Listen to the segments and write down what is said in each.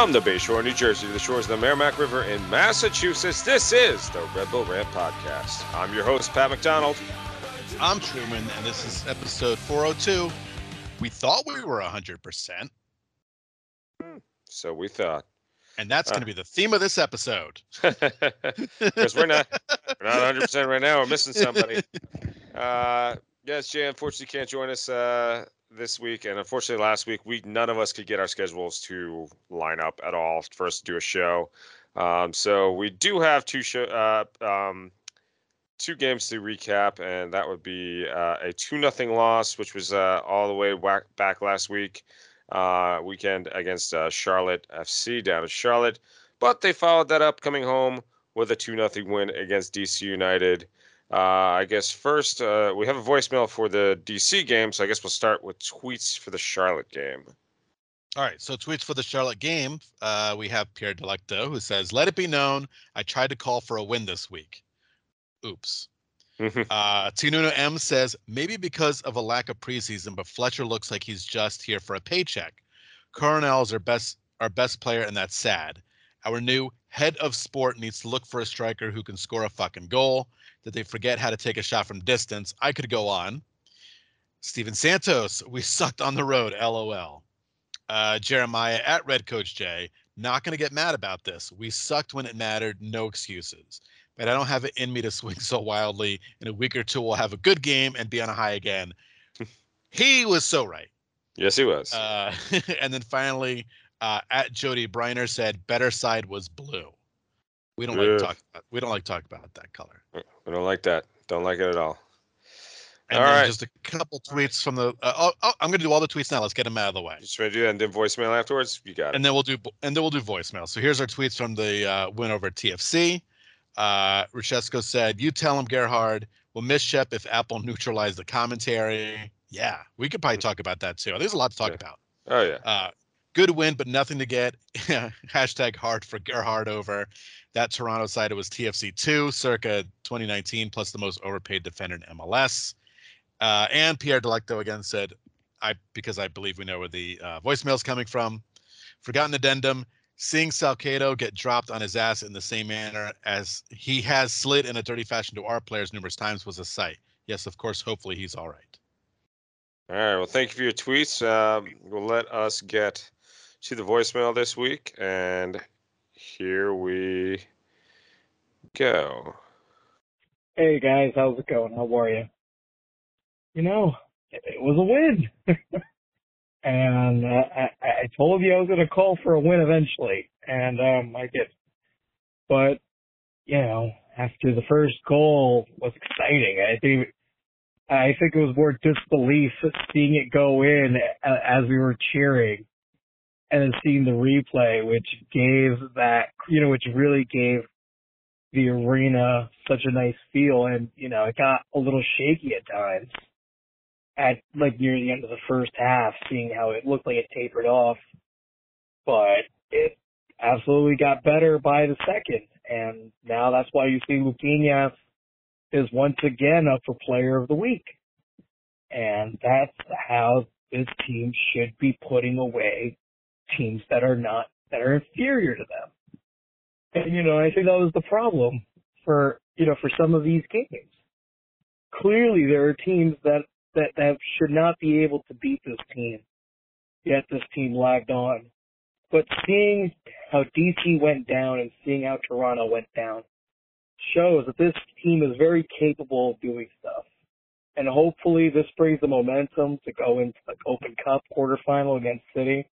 From the Bayshore, New Jersey, to the shores of the Merrimack River in Massachusetts, this is the Red Bull Rant Podcast. I'm your host, Pat McDonald. I'm Truman, and this is episode 402. We thought we were 100%. So we thought. And that's uh, going to be the theme of this episode. Because we're not, we're not 100% right now. We're missing somebody. Uh, yes, Jay unfortunately can't join us uh, this week, and unfortunately last week we none of us could get our schedules to line up at all for us to do a show. Um, so we do have two show, uh, um, two games to recap, and that would be uh, a two nothing loss, which was uh, all the way back, back last week uh, weekend against uh, Charlotte FC down in Charlotte, but they followed that up coming home with a two nothing win against DC United. Uh, I guess first uh, we have a voicemail for the DC game, so I guess we'll start with tweets for the Charlotte game. All right, so tweets for the Charlotte game. Uh, we have Pierre Delecto who says, "Let it be known, I tried to call for a win this week. Oops." Mm-hmm. uh, Tinuno M says, "Maybe because of a lack of preseason, but Fletcher looks like he's just here for a paycheck. Coronel is our best our best player, and that's sad. Our new head of sport needs to look for a striker who can score a fucking goal. Did they forget how to take a shot from distance? I could go on. Steven Santos, we sucked on the road. LOL. Uh, Jeremiah at Red Coach J, not going to get mad about this. We sucked when it mattered. No excuses. But I don't have it in me to swing so wildly. In a week or two, we'll have a good game and be on a high again. he was so right. Yes, he was. Uh, and then finally, uh, at Jody Briner said, "Better side was blue." We don't like talk. About, we don't like talk about that color. We don't like that. Don't like it at all. And all right. Just a couple tweets from the. Uh, oh, oh, I'm going to do all the tweets now. Let's get them out of the way. Just ready to do that and then voicemail afterwards. You got it. And then we'll do. And then we'll do voicemail. So here's our tweets from the uh, win over TFC. Uh, Ruchesko said, "You tell him, Gerhard. We'll miss Shep if Apple neutralized the commentary." Yeah, we could probably talk about that too. There's a lot to talk yeah. about. Oh yeah. Uh, good win, but nothing to get. Hashtag hard for Gerhard over. That Toronto side it was TFC2, circa 2019, plus the most overpaid defender in MLS. Uh, and Pierre Delecto again said, "I because I believe we know where the uh, is coming from." Forgotten addendum: Seeing Salcedo get dropped on his ass in the same manner as he has slid in a dirty fashion to our players numerous times was a sight. Yes, of course. Hopefully, he's all right. All right. Well, thank you for your tweets. Um, we'll let us get to the voicemail this week, and here we go. Hey guys, how's it going? How are you? You know, it was a win. and uh, I, I told you I was going to call for a win eventually, and um, I did. But you know, after the first goal was exciting. I think I think it was more disbelief seeing it go in as we were cheering, and then seeing the replay, which gave that you know, which really gave the arena such a nice feel, and you know, it got a little shaky at times at like near the end of the first half, seeing how it looked like it tapered off, but it absolutely got better by the second, and now that's why you see Luquinhas is once again up for Player of the Week, and that's how this team should be putting away teams that are not that are inferior to them. And you know, I think that was the problem for you know for some of these games. Clearly, there are teams that that that should not be able to beat this team. Yet this team lagged on. But seeing how DC went down and seeing how Toronto went down shows that this team is very capable of doing stuff. And hopefully this brings the momentum to go into the Open Cup quarterfinal against City.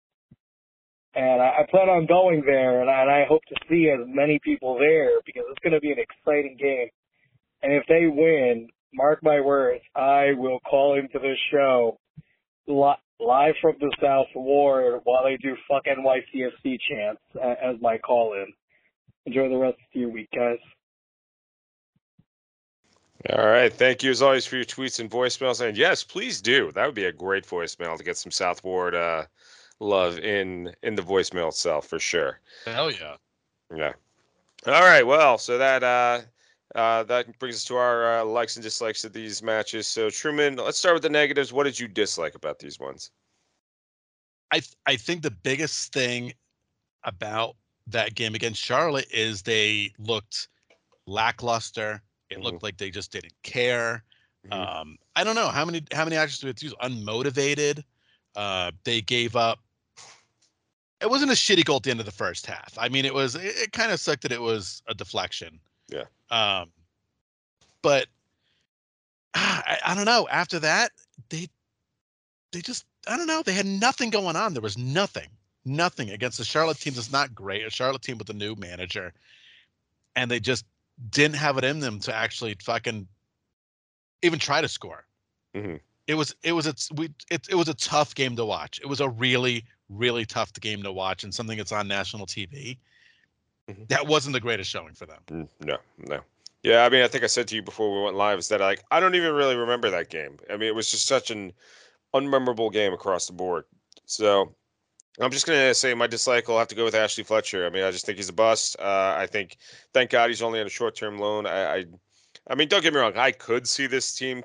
And I, I plan on going there, and I, and I hope to see as many people there because it's going to be an exciting game. And if they win, mark my words, I will call into this show live from the South Ward while they do fuck NYCFC chants as my call in. Enjoy the rest of your week, guys. All right. Thank you as always for your tweets and voicemails. And yes, please do. That would be a great voicemail to get some South Ward uh, love in in the voicemail itself for sure. Hell yeah. Yeah. All right. Well, so that uh uh, that brings us to our uh, likes and dislikes of these matches. So Truman, let's start with the negatives. What did you dislike about these ones? I th- I think the biggest thing about that game against Charlotte is they looked lackluster. It Mm-hmm. looked like they just didn't care. Mhm. Um, I don't know how many how many actors do we use? Unmotivated. Uh, they gave up. It wasn't a shitty goal at the end of the first half. I mean, it was. It, it kind of sucked that it was a deflection. Yeah. Um, but I, I don't know. After that, they they just I don't know. They had nothing going on. There was nothing, nothing against the Charlotte team. That's not great. A Charlotte team with a new manager, and they just didn't have it in them to actually fucking even try to score. Mhm. It was it was a we it, it was a tough game to watch. It was a really really tough game to watch, and something that's on national TV. Mhm. That wasn't the greatest showing for them. Mm, No, no. Yeah, I mean, I think I said to you before we went live is that like I don't even really remember that game. I mean, it was just such an unmemorable game across the board. So I'm just gonna say my dislike will have to go with Ashley Fletcher. I mean, I just think he's a bust. Uh, I think, thank God, he's only on a short-term loan. I, I, I mean, don't get me wrong. I could see this team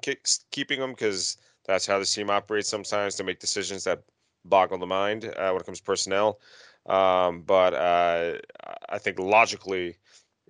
keeping him because that's how this team operates sometimes to make decisions that boggle the mind uh, when it comes to personnel. Um, but uh, I think logically,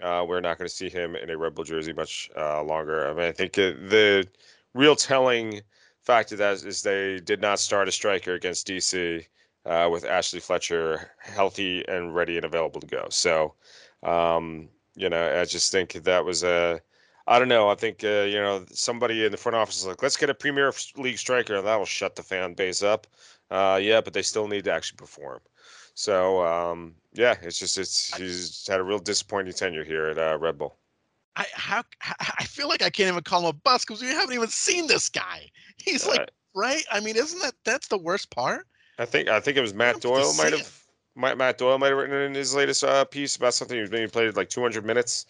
uh, we're not going to see him in a Red Bull jersey much uh, longer. I mean, I think uh, the real telling fact of that is they did not start a striker against DC uh, with Ashley Fletcher healthy and ready and available to go. So, um, you know, I just think that was a. I don't know. I think uh, you know somebody in the front office is like, let's get a Premier League striker, and that will shut the fan base up. Uh, yeah, but they still need to actually perform. So um, yeah, it's just it's he's had a real disappointing tenure here at uh, Red Bull. I how I feel like I can't even call him a bust because we haven't even seen this guy. He's like Uh, right. I mean, isn't that that's the worst part? I think I think it was Matt don't have to Doyle might have Matt, Matt Doyle might have written in his latest uh, piece about something. He's maybe played like 200 minutes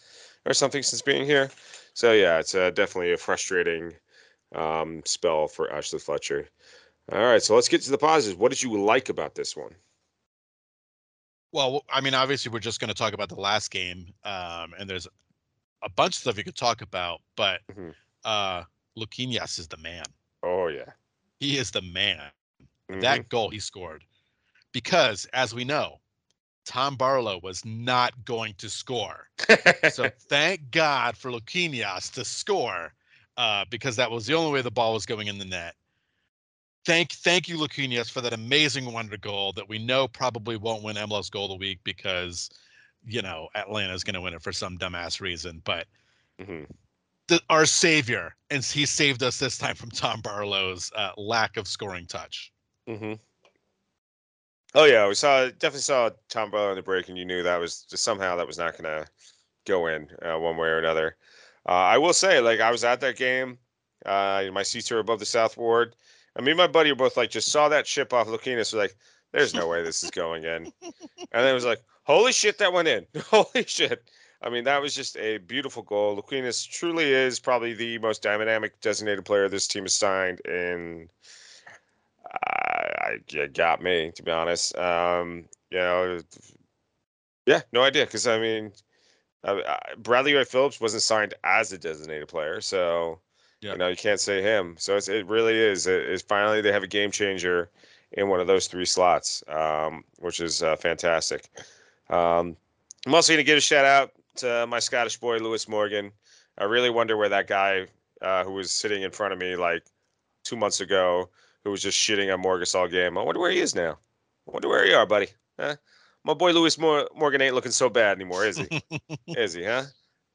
or something since being here. So yeah, it's uh, definitely a frustrating um, spell for Ashley Fletcher. All right, so let's get to the positives. What did you like about this one? Well, I mean, obviously, we're just going to talk about the last game, um, and there's a bunch of stuff you could talk about, but Mhm. uh, Luquinhas is the man. Oh yeah, He is the man. Mhm. That goal he scored, because as we know, Tom Barlow was not going to score. so thank God for Luquinhas to score, uh, because that was the only way the ball was going in the net. Thank, thank you, Luquinhas, for that amazing wonder goal that we know probably won't win MLS Goal of the Week because, you know, Atlanta's going to win it for some dumbass reason. But Mhm. the, our savior, and he saved us this time from Tom Barlow's uh, lack of scoring touch. hmm Oh yeah, we saw definitely saw Tom Barlow in the break, and you knew that was just somehow that was not going to go in uh, one way or another. Uh, I will say, like I was at that game. Uh, my seats are above the South Ward. I mean, my buddy were both like just saw that ship off Luquinhas, was like, "There's no way this is going in," and then it was like, "Holy shit, that went in! Holy shit!" I mean, that was just a beautiful goal. Luquinhas truly is probably the most dynamic designated player this team has signed in I, I it got me to be honest. Um, you know, yeah, no idea because I mean, uh, Bradley Wright-Phillips wasn't signed as a designated player, so Yeah. you know you can't say him. So it's, it really is. It, it's finally they have a game changer in one of those three slots, um, which is uh, fantastic. Um, I'm also going to give a shout out to my Scottish boy Lewis Morgan. I really wonder where that guy uh, who was sitting in front of me like two months ago who was just shitting on Morgus all game. I wonder where he is now. I wonder where you are, buddy. Huh? My boy Lewis Mor- Morgan ain't looking so bad anymore, is he? is he, huh?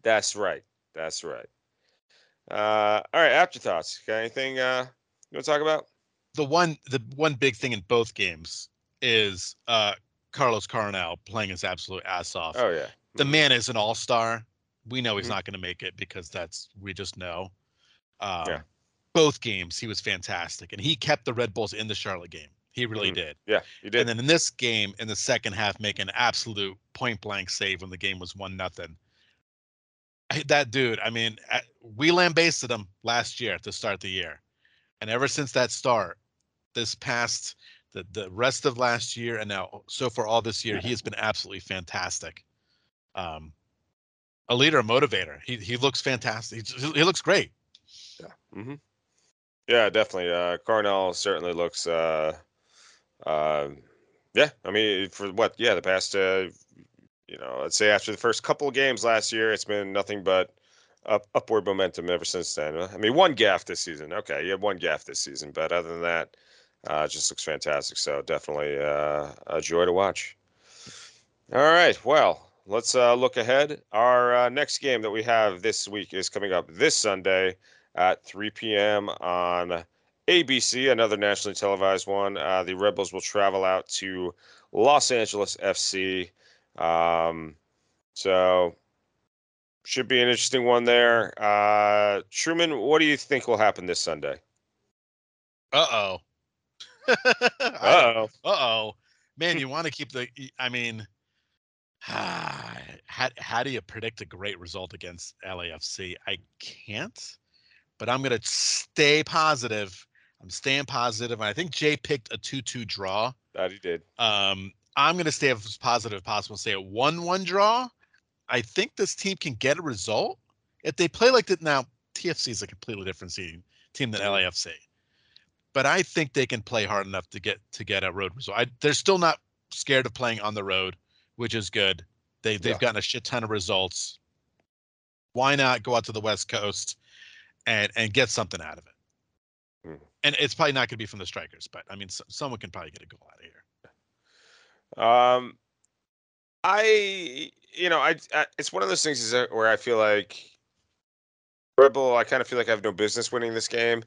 That's right. That's right. Uh, all right, afterthoughts. Got anything uh, you want to talk about? the one the one big thing in both games is uh Carlos Coronel playing his absolute ass off. Oh, yeah. the Mhm. man is an all-star. We know he's Mhm. not going to make it because that's we just know. Um, Yeah. Both games he was fantastic, and he kept the Red Bulls in the Charlotte game. He really Mhm. did. Yeah, he did. And then in this game, in the second half, make an absolute point blank save when the game was one nothing. That dude, I mean, we lambasted him last year to start the year, and ever since that start, this past the the rest of last year and now so far all this year, he has been absolutely fantastic. Um, a leader, a motivator. He he looks fantastic. He, he looks great. Yeah. hmm Yeah, definitely. Uh, Coronel certainly looks, uh, uh, Yeah, I mean, for what? Yeah, the past, uh, you know, let's say after the first couple of games last year, it's been nothing but up, upward momentum ever since then. I mean, one gaff this season. Okay, you had one gaff this season, but other than that, uh, it just looks fantastic. So definitely uh, a joy to watch. All right, well, let's uh, look ahead. Our uh, next game that we have this week is coming up this Sunday at 3 p.m. on ABC, another nationally televised one. Uh, the Rebels will travel out to Los Angeles FC. Um, so should be an interesting one there. Uh, Truman, what do you think will happen this Sunday? Uh oh. Uh oh. Uh oh. Man, you want to keep the. I mean, how how do you predict a great result against LAFC? I can't, but I'm gonna stay positive. I'm staying positive, and I think Jay picked a two-two draw. That he did. Um, I'm gonna stay as positive as possible. Say a one-one draw. I think this team can get a result if they play like that. Now, TFC is a completely different team team than Mhm. LAFC, but I think they can play hard enough to get to get a road result. I, they're still not scared of playing on the road, which is good. They they've Yeah. gotten a shit ton of results. Why not go out to the West Coast and and get something out of it? Mhm. And it's probably not going to be from the strikers, but I mean, so, someone can probably get a goal out of here. Um, I, you know, I, I it's one of those things is where I feel like Rebel. I kind of feel like I have no business winning this game,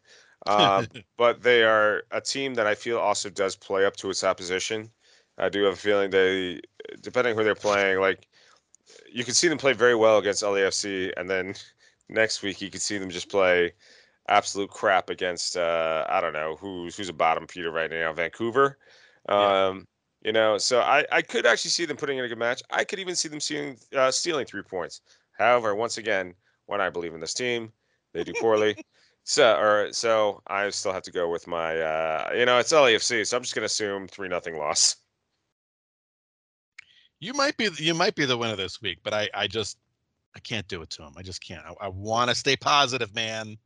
um, but they are a team that I feel also does play up to its opposition. I do have a feeling they, depending who they're playing, like you can see them play very well against LAFC, and then next week you could see them just play absolute crap against uh, I don't know who's who's a bottom feeder right now, Vancouver. Um, you know, so I, I could actually see them putting in a good match. I could even see them seeing, uh, stealing three points. However, once again, when I believe in this team, they do poorly. so, or so I still have to go with my, uh, you know, it's LAFC, so I'm just gonna assume three nothing loss. You might be you might be the winner this week, but I I just I can't do it to him. I just can't. I, I want to stay positive, man.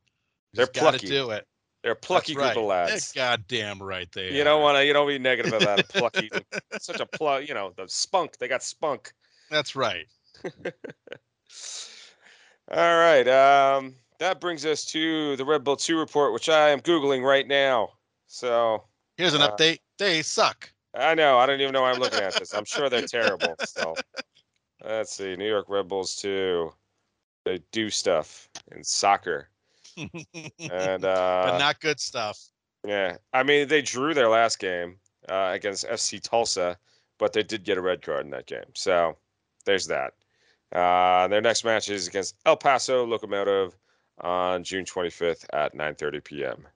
They're Just gotta plucky. do it. They're a plucky That's group of lads. They're goddamn right they You don't want to, you don't be negative about it. Plucky, such a plug. You know, the spunk. They got spunk. That's right. All right. Um, that brings us to the Red Bull 2 report, which I am Googling right now. So Here's an Uh, update. They suck. I know. I don't even know why I'm looking at this. I'm sure they're terrible. So let's see. New York Red Bulls 2. They do stuff in soccer. And uh, but not good stuff. yeah, I mean, they drew their last game uh, against FC Tulsa, but they did get a red card in that game. So there's that. Uh, their next match is against El Paso Locomotive on June 25th at 9:30 p.m.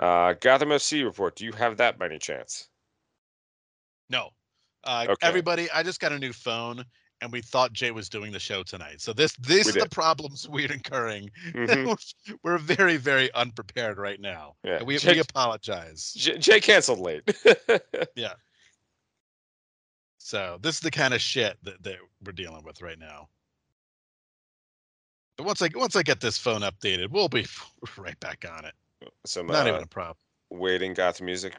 Uh, Gotham FC report. Do you have that by any chance? No. Uh, Okay. Everybody, I just got a new phone, and we thought Jay was doing the show tonight. So this these are the problems we're incurring. Mhm. we're very very unprepared right now. Yeah. We, Jay- we apologize. Jay canceled late. Yeah. So this is the kind of shit that, that we're dealing with right now. But once I once I get this phone updated, we'll be right back on it. Some Not uh, even a problem. waiting Gotham music.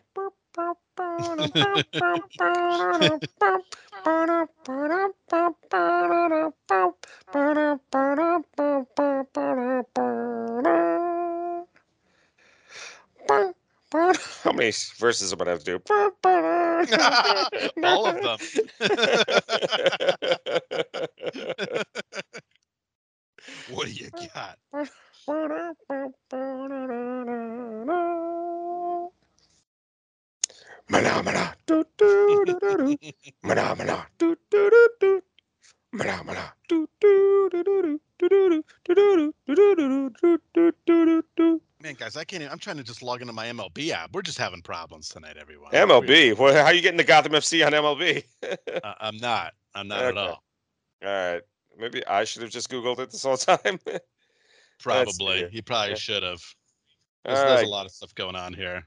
How many verses am I gonna have to do? All of them. What do you got? Mana, mana, do, do, do, do, do. Mana, mana, do, do, do, do. Mana, mana, do, do, do, do, do, do, do, do, do, do, do, do, do, do, do, do. Man, guys, I can't. Even, I'm trying to just log into my MLB app. We're just having problems tonight, everyone. MLB. Well, how are you getting the Gotham FC on MLB? Uh, I'm not. I'm not at all. All right. Maybe I should have just Googled it this whole time. Probably. see. He probably Yeah. should have. All There's, there's a lot of stuff going on here.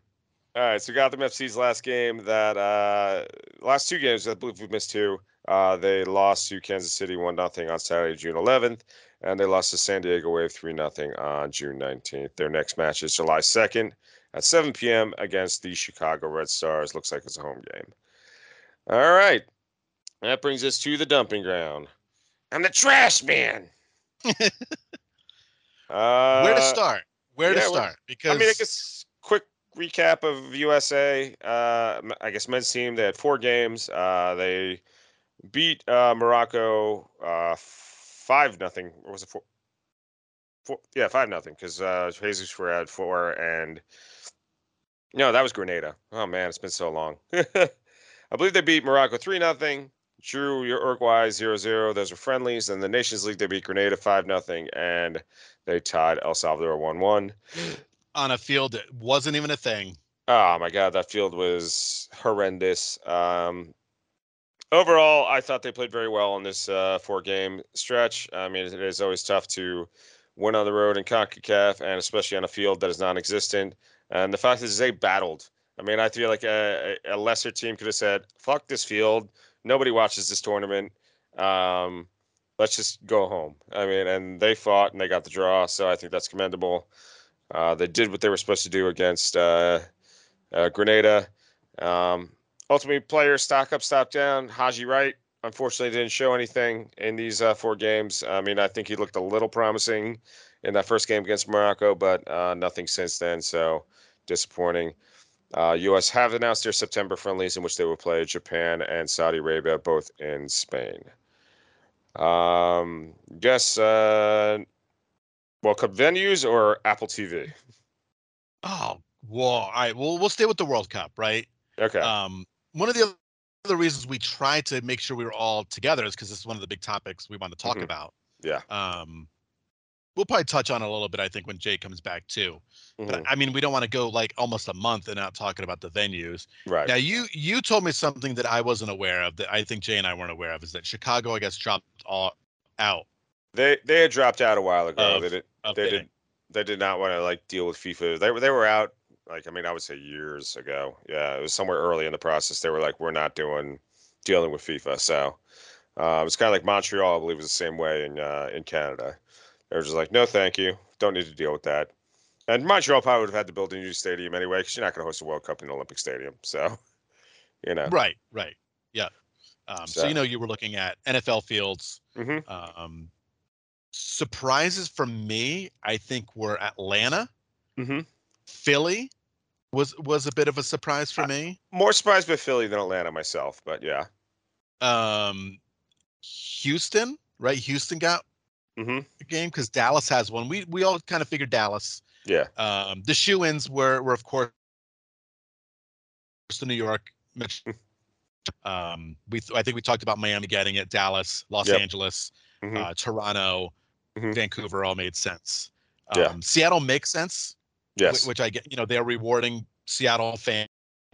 All right, so Gotham FC's last game that uh last two games, I believe we missed two. Uh they lost to Kansas City one nothing on Saturday, June eleventh, and they lost to San Diego Wave three nothing on June nineteenth. Their next match is July second at seven PM against the Chicago Red Stars. Looks like it's a home game. All right. That brings us to the dumping ground. I'm the trash man. uh, Where to start? Where yeah, to start? Because I mean, I guess quick recap of USA. Uh, I guess men's team. They had four games. Uh, they beat uh, Morocco uh, five nothing. Or was it four? four yeah, five nothing because uh, Jesus Ferreira had four and no, that was Grenada. Oh man, it's been so long. I believe they beat Morocco three nothing. Drew your Uruguay 0-0. Those were friendlies. And the Nations League they beat Grenada five nothing, and they tied El Salvador one one. On a field that wasn't even a thing. Oh my god, that field was horrendous. Um, overall, I thought they played very well in this uh, four-game stretch. I mean, it is always tough to win on the road in Concacaf, and especially on a field that is non-existent. And the fact is, they battled. I mean, I feel like a, a lesser team could have said, "Fuck this field. Nobody watches this tournament. Um, let's just go home." I mean, and they fought and they got the draw, so I think that's commendable. Uh, they did what they were supposed to do against uh, uh, Grenada. Um, ultimately, players stock up, stock down. Haji Wright, unfortunately, didn't show anything in these uh, four games. I mean, I think he looked a little promising in that first game against Morocco, but uh, nothing since then. So disappointing. U.S. have announced their September friendlies in which they will play Japan and Saudi Arabia, both in Spain. Um, guess uh, World Cup venues or Apple TV? Oh, well, all right. Well, we'll stay with the World Cup, right? Okay. Um, one of the other reasons we tried to make sure we were all together is because this is one of the big topics we want to talk Mhm. about. yeah. Um, we'll probably touch on it a little bit, I think, when Jay comes back too. Mhm. But I mean, we don't want to go like almost a month and not talking about the venues. Right. Now, you you told me something that I wasn't aware of that I think Jay and I weren't aware of is that Chicago, I guess, dropped all out They they had dropped out a while ago. Of- they did they bidding. did they did not want to like deal with FIFA. They were they were out like I mean I would say years ago. Yeah, it was somewhere early in the process. They were like we're not doing dealing with FIFA. So uh, it's kind of like Montreal. I believe was the same way in uh, in Canada. They were just like no, thank you. Don't need to deal with that. And Montreal probably would have had to build a new stadium anyway because you're not going to host a World Cup in an Olympic stadium. So you know. Right, right. Yeah. Um, so, So- you know, you were looking at NFL fields. hmm Um, surprises for me, I think, were Atlanta, hmm Philly was was a bit of a surprise for Uh, me. More surprised by Philly than Atlanta myself, but yeah. Um, Houston, right? Houston got hmm a game because Dallas has one. We we all kind of figured Dallas. Yeah. Um, the shoe-ins were were of course to New York. Um, we I think we talked about Miami getting it, Dallas, Los Yep. Angeles, Mhm. uh, Toronto, Mhm. Vancouver all made sense. Um, Yeah. Seattle makes sense, Yes. which I get. You know, they're rewarding Seattle fans.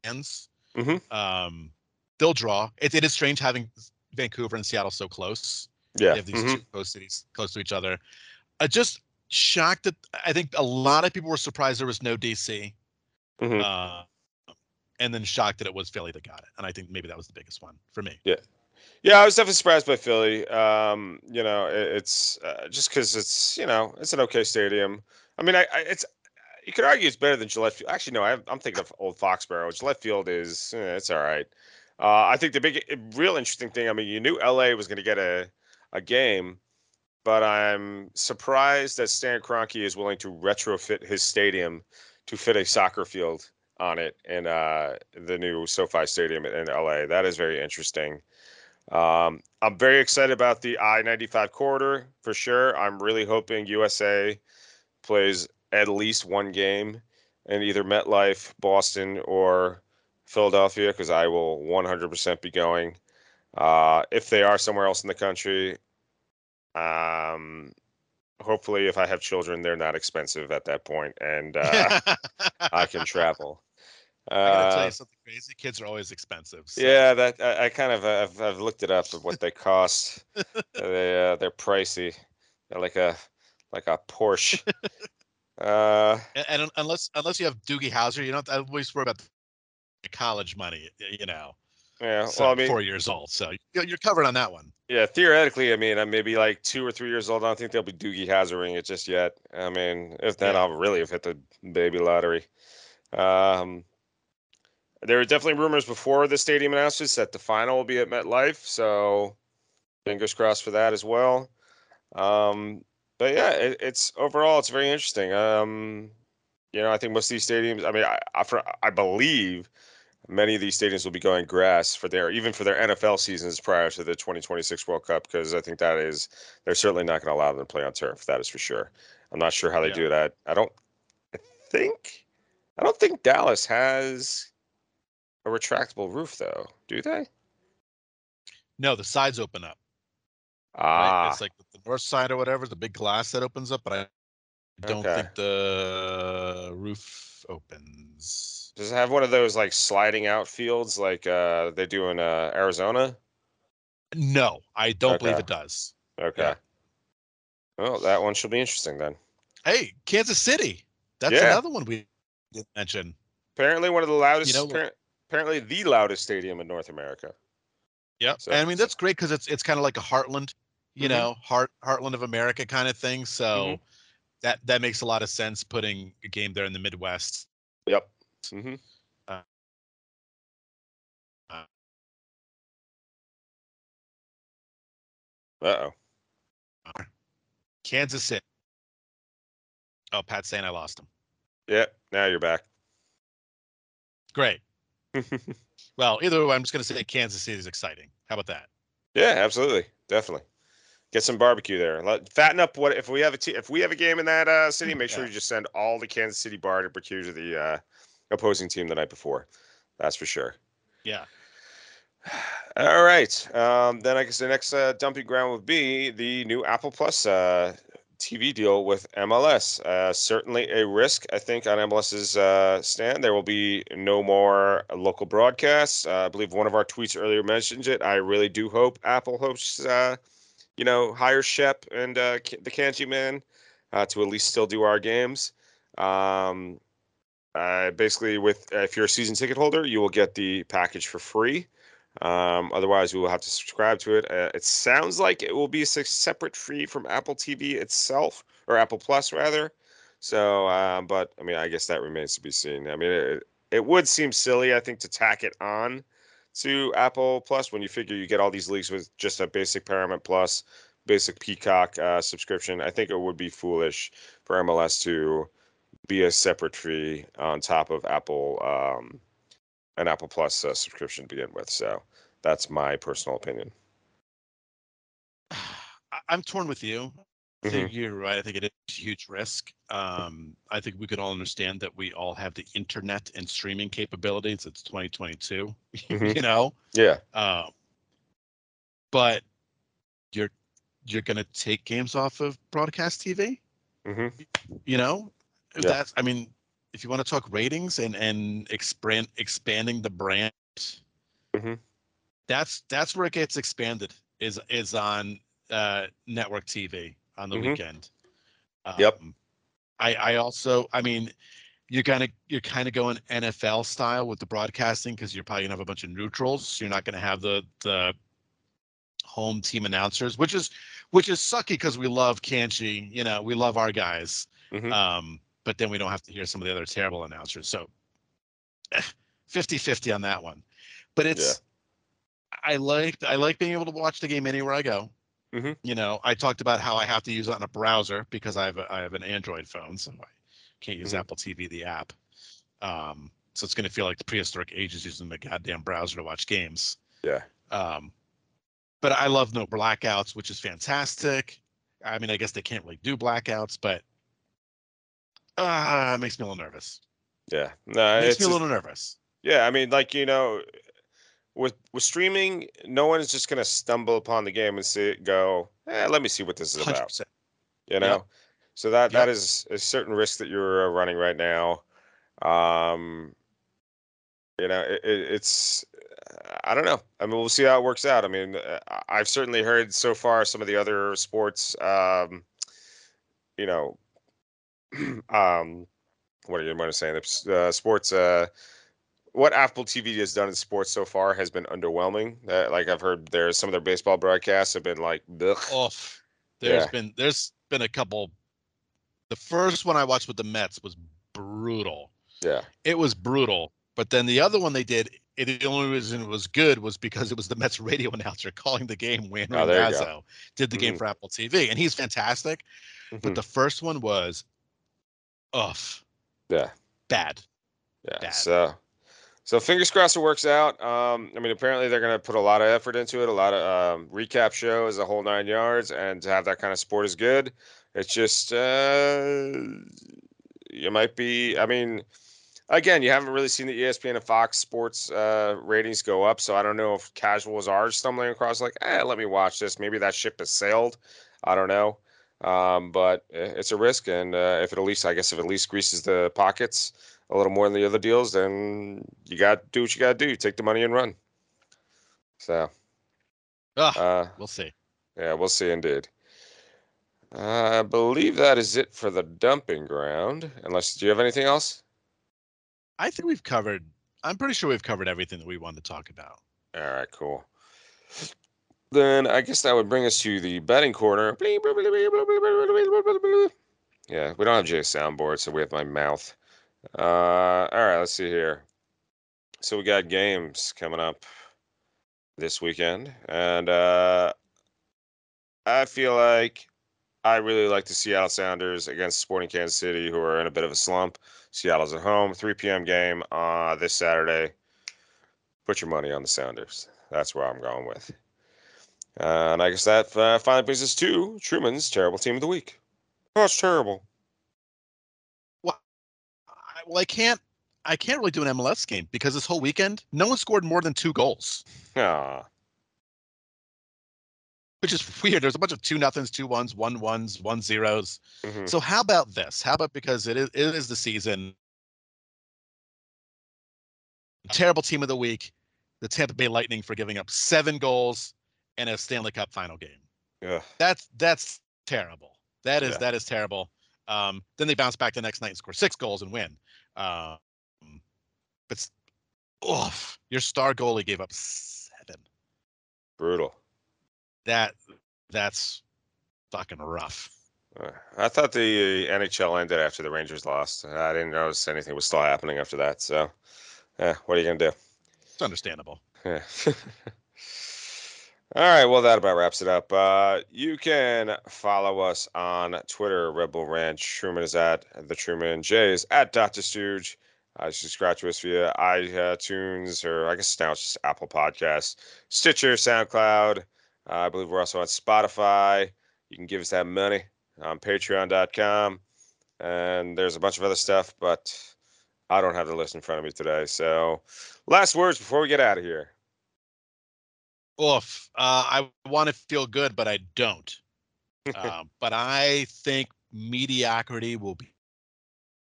Mm-hmm. Um, they'll draw. It, it is strange having Vancouver and Seattle so close. Yeah. They have these mhm. two close cities close to each other. Uh, just shocked that I think a lot of people were surprised there was no DC, Mhm. uh, and then shocked that it was Philly that got it. And I think maybe that was the biggest one for me. Yeah, I was definitely surprised by Philly. Um, you know, it, it's uh, just because it's you know it's an okay stadium. I mean, I, I it's you could argue it's better than Gillette Field. Actually, no, I, I'm thinking of old Foxborough. Gillette Field is eh, it's all right. Uh, I think the big, eh, real interesting thing. I mean, you knew LA was going to get a a game, but I'm surprised that Stan Kroenke is willing to retrofit his stadium to fit a soccer field on it in uh, the new SoFi Stadium in LA. That is very interesting. Um, I'm very excited about the I-95 corridor for sure. I'm really hoping USA plays at least one game in either MetLife, Boston, or Philadelphia because I will 100% be going. Uh, if they are somewhere else in the country, um, hopefully, if I have children, they're not expensive at that point, and uh, I can travel. I gotta tell Uh, you something crazy. Kids are always expensive. so- yeah, that I, I kind of I've, I've looked it up of what they cost. they uh, they're pricey. They're like a like a Porsche. uh, And, and unless unless you have Doogie Howser, you don't have to always worry about the college money. You know, yeah. so Well, I mean, four years old, so you're you're covered on that one. yeah. Theoretically, I mean, I'm maybe like two or three years old. I don't think they'll be Doogie Hazarding it just yet. I mean, if then Yeah. I'll really have hit the baby lottery. Um, there were definitely rumors before the stadium announcements that the final will be at MetLife. So fingers crossed for that as well. Um, but yeah, it, it's overall it's very interesting. Um, you know, I think most of these stadiums. I mean, I I, for, I believe many of these stadiums will be going grass for their even for their NFL seasons prior to the 2026 World Cup because I think that is they're certainly not going to allow them to play on turf. That is for sure. I'm not sure how they Yeah. do that. I don't. I think. I don't think Dallas has a retractable roof though. Do they? No, the sides open up. right? Ah, It's like the north side or whatever, the big glass that opens up, but I don't Okay. think the roof opens. does it have one of those like sliding out fields like uh, they do in uh, Arizona? No, I don't believe it does. Okay. Well, that one should be interesting then. Hey, Kansas City. That's Yeah. another one we didn't mention. Apparently, one of the loudest. know- appar- apparently, the loudest stadium in North America. Yeah, So- and I mean that's great because it's it's kind of like a heartland, you Mhm. know, heart heartland of America kind of thing. So Mhm. that that makes a lot of sense putting a game there in the Midwest. Yep. Mm-hmm. Uh, uh, Uh oh. Kansas City. Oh, Pat's saying I lost him. Yeah. Now you're back. Great. Well, either way, I'm just going to say Kansas City is exciting. How about that? yeah, absolutely, definitely. Get some barbecue there. Let, fatten up. What if we have a if we have a game in that uh, city? Make sure you just send all the Kansas City barbecue to the uh, opposing team the night before. That's for sure. Yeah. All right. Um, then I guess the next uh, dumping ground would be the new Apple Plus uh, TV deal with MLS. Uh, certainly a risk, I think, on MLS's uh, stand. There will be no more local broadcasts. Uh, I believe one of our tweets earlier mentioned it. I really do hope Apple hopes, uh, you know, hire Shep and uh, the Kanji man uh, to at least still do our games. Um, basically, with if you're a season ticket holder, you will get the package for free. Um, otherwise, we will have to subscribe to it. Uh, it sounds like it will be a separate fee from Apple TV itself, or Apple Plus rather. So, um, but I mean, I guess that remains to be seen. I mean, it, it would seem silly, I think, to tack it on to Apple Plus when you figure you get all these leagues with just a basic Paramount Plus, basic Peacock uh, subscription. I think it would be foolish for MLS to be a separate fee on top of Apple um, an Apple Plus uh, subscription to begin with. So that's my personal opinion. I'm torn with you. I think you're right. I think it is a huge risk. Um, I think we could all understand that we all have the internet and streaming capabilities. It's 2022, Mhm. you know. Yeah. Um, but you're you're gonna take games off of broadcast TV. hmm You know, Yeah. that's. I mean, if you want to talk ratings and and expand expanding the brand, Mhm. that's that's where it gets expanded. Is is on uh, network TV on the Mhm. weekend. Yep. Um, I I also. I mean. You're kind of you're kind of going NFL style with the broadcasting because you're probably gonna have a bunch of neutrals. You're not gonna have the the home team announcers, which is which is sucky because we love Kanchi. You know, we love our guys. Mhm. Um, but then we don't have to hear some of the other terrible announcers. So 50 50 on that one. But it's I like I like being able to watch the game anywhere I go. Mhm. You know, I talked about how I have to use it on a browser because I have a, I have an Android phone, so I can't use Mhm. Apple TV the app. Um, so it's going to feel like the prehistoric ages using the goddamn browser to watch games. Yeah. Um, but I love no blackouts, which is fantastic. I mean, I guess they can't really do blackouts, but uh, it makes me a little nervous. Yeah. No, makes it's me a little nervous. yeah. I mean, like you know, with with streaming, no one is just gonna stumble upon the game and see it go. Eh, let me see what this is about. 100%. You know. So that Yep. that is a certain risk that you're uh, running right now. Um, you know, it, it, it's I don't know. I mean, we'll see how it works out. I mean, uh, I've certainly heard so far some of the other sports, um, you know, um, what are you going to say? The uh, sports, uh, what Apple TV has done in sports so far has been underwhelming. Uh, like I've heard, there's some of their baseball broadcasts have been like, Ugh. Off. There's Yeah. been there's been a couple. The first one I watched with the Mets was brutal. yeah, It was brutal. But then the other one they did, it, the only reason it was good was because it was the Mets radio announcer calling the game when Oh, did the game Mhm. for Apple TV, and he's fantastic. But Mhm. the first one was, ugh, yeah. bad. Yeah. bad. So, so fingers crossed it works out. Um, I mean, apparently they're going to put a lot of effort into it, a lot of um, recap shows, a whole nine yards, and to have that kind of sport is good. It's just, uh, you might be. I mean, again, you haven't really seen the ESPN and Fox Sports uh, ratings go up, so I don't know if casuals are stumbling across like, eh, let me watch this. Maybe that ship has sailed. I don't know. Um, but it's a risk, and uh, if it at least, I guess, if it at least greases the pockets a little more than the other deals, then you got to do what you got to do. You take the money and run. So, Ugh, uh, we'll see. yeah, we'll see indeed. Uh, I believe that is it for the dumping ground. Unless, do you have anything else? I think we've covered. I'm pretty sure we've covered everything that we wanted to talk about. All right, cool. Then I guess that would bring us to the betting corner. Yeah, we don't have Jay's soundboard, so we have my mouth. Uh, all right, let's see here. So we got games coming up this weekend, and uh, I feel like I really like the Seattle Sounders against Sporting Kansas City, who are in a bit of a slump. Seattle's at home, 3 p.m. game uh, this Saturday. Put your money on the Sounders. That's where I'm going with. Uh, and I guess that uh, finally brings us to Truman's terrible team of the week. Oh, it's terrible. I, well, I can't. I can't really do an MLS game because this whole weekend, no one scored more than two goals, Ah, which is weird. There's a bunch of two nothings, two ones, one ones, one zeros. mhm. So how about this? How about because it is it is the season. Terrible team of the week, the Tampa Bay Lightning for giving up seven goals in a Stanley Cup final game. Ugh. That's that's terrible. That is Yeah. that is terrible. Um, then they bounce back the next night and score six goals and win. Um, but oof, your star goalie gave up seven. brutal. That that's fucking rough. Uh, I thought the NHL ended after the Rangers lost. I didn't notice anything was still happening after that. So, yeah, what are you gonna do? It's understandable. Yeah. All right, well, that about wraps it up. Uh, you can follow us on Twitter, Rebel Ranch. Truman is at the Truman. Jay is at Dr. Stooge. Uh, you subscribe to us via iTunes, or I guess now it's just Apple Podcasts, Stitcher, SoundCloud. Uh, I believe we're also on Spotify. You can give us that money on patreon.com. And there's a bunch of other stuff, but I don't have the list in front of me today. So, last words before we get out of here. Oof. Uh, I want to feel good, but I don't. Uh, but I think mediocrity will be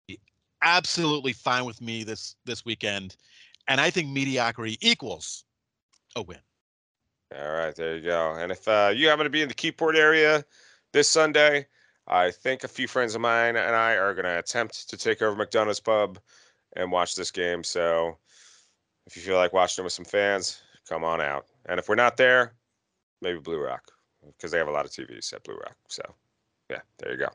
be absolutely fine with me this this weekend, and I think mediocrity equals a win. All right, there you go. And if uh, you happen to be in the Keyport area this Sunday, I think a few friends of mine and I are going to attempt to take over McDonough's Pub and watch this game. So if you feel like watching it with some fans, come on out. And if we're not there, maybe Blue Rock because they have a lot of TVs at Blue Rock. So yeah, there you go.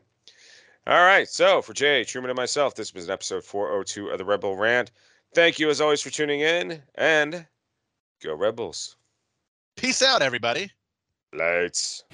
All right. So for Jay, Truman, and myself, this was an episode 402 of the Rebel Rant. Thank you as always for tuning in and go Rebels. Peace out, everybody. Lights.